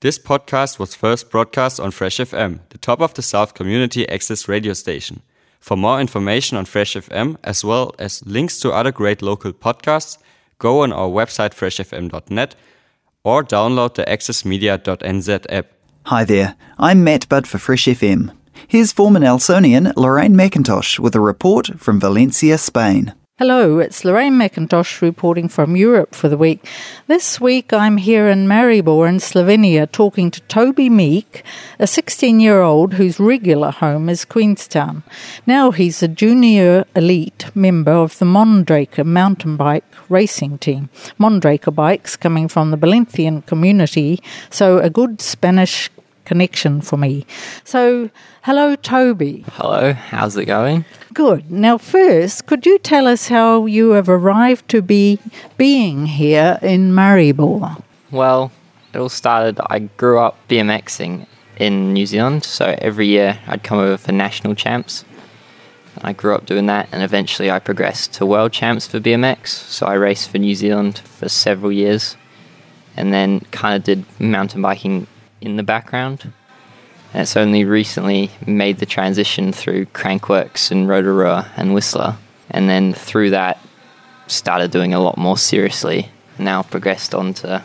This podcast was first broadcast on Fresh FM, the top of the South community access radio station. For more information on Fresh FM, as well as links to other great local podcasts, go on our website freshfm.net or download the accessmedia.nz app. Hi there, I'm Matt Budd for Fresh FM. Here's former Nelsonian Lorraine MacIntosh with a report from Valencia, Spain. Hello, it's Lorraine MacIntosh reporting from Europe for the week. This week I'm here in Maribor in Slovenia talking to Toby Meek, a 16 year old whose regular home is Queenstown. Now he's a junior elite member of the Mondraker mountain bike racing team. Mondraker bikes coming from the Valencian community, so a good Spanish connection for me. So, hello, Toby. Hello, how's it going? Good. Now, first, could you tell us how you have arrived to be being here in Maribor? Well, it all started, I grew up BMXing in New Zealand, so every year I'd come over for national champs. I grew up doing that, and eventually I progressed to world champs for BMX. So I raced for New Zealand for several years, and then kind of did mountain biking in the background. And it's only recently made the transition through Crankworx and Rotorua and Whistler. And then through that, started doing a lot more seriously. And now progressed on to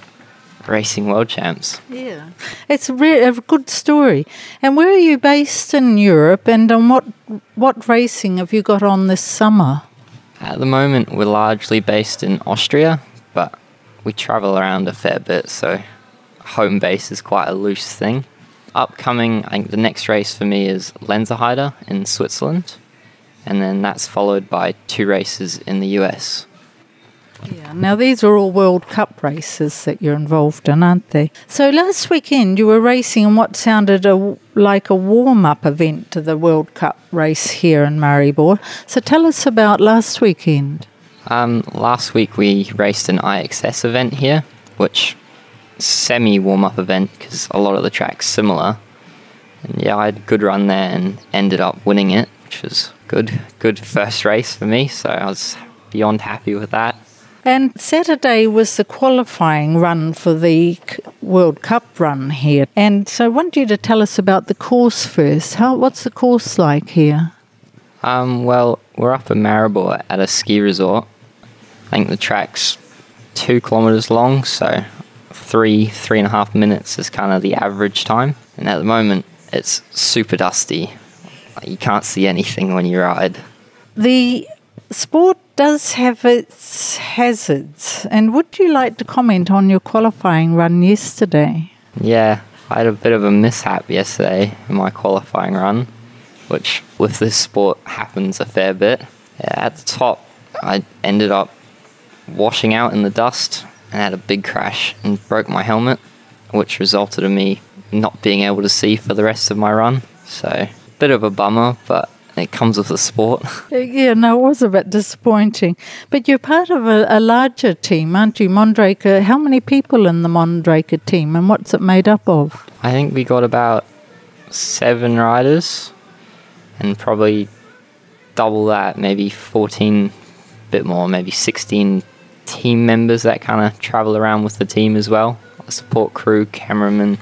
racing world champs. Yeah, it's a, re- a good story. And where are you based in Europe and on what, what racing have you got on this summer? At the moment, we're largely based in Austria, but we travel around a fair bit, so home base is quite a loose thing. Upcoming, I think the next race for me is Lenzerheide in Switzerland, and then that's followed by two races in the US. Yeah, now these are all World Cup races that you're involved in, aren't they? So last weekend you were racing in what sounded a, like a warm up event to the World Cup race here in Maribor. So tell us about last weekend. Um, last week we raced an IXS event here, which semi warm up event because a lot of the tracks similar. And yeah, I had a good run there and ended up winning it, which was good. Good first race for me, so I was beyond happy with that. And Saturday was the qualifying run for the World Cup run here. And so I want you to tell us about the course first. How what's the course like here? Um, well, we're up in Maribor at a ski resort. I think the track's two kilometers long, so three, three and a half minutes is kind of the average time. And at the moment, it's super dusty. You can't see anything when you ride. The sport does have its hazards. And would you like to comment on your qualifying run yesterday? Yeah, I had a bit of a mishap yesterday in my qualifying run, which with this sport happens a fair bit. Yeah, at the top, I ended up washing out in the dust and had a big crash and broke my helmet, which resulted in me not being able to see for the rest of my run. So, bit of a bummer, but it comes with the sport. Uh, yeah, no, it was a bit disappointing. But you're part of a, a larger team, aren't you, Mondraker? How many people in the Mondraker team, and what's it made up of? I think we got about seven riders, and probably double that, maybe 14, bit more, maybe 16 team members that kind of travel around with the team as well. Support crew, cameramen,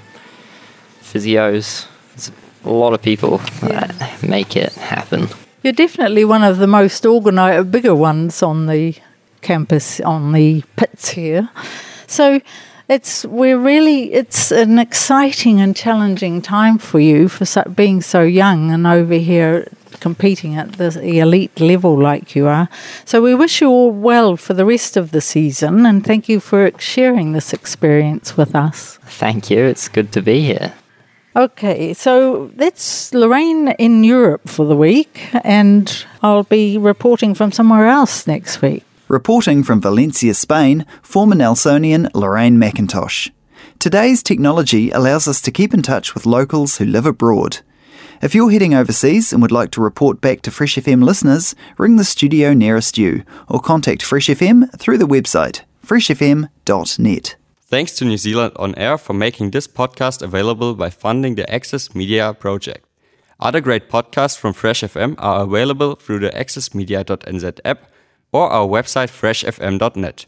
physios. There's a lot of people that make it happen. You're definitely one of the most organised, bigger ones on the campus, on the pits here. So it's we're really it's an exciting and challenging time for you for being so young and over here competing at the elite level like you are. So we wish you all well for the rest of the season and thank you for sharing this experience with us. Thank you. It's good to be here. Okay, so that's Lorraine in Europe for the week, and I'll be reporting from somewhere else next week. Reporting from Valencia, Spain, former Nelsonian Lorraine MacIntosh. Today's technology allows us to keep in touch with locals who live abroad. If you're heading overseas and would like to report back to Fresh FM listeners, ring the studio nearest you or contact Fresh FM through the website freshfm.net. Thanks to New Zealand On Air for making this podcast available by funding the Access Media project. Other great podcasts from Fresh FM are available through the accessmedia.nz app or our website freshfm.net.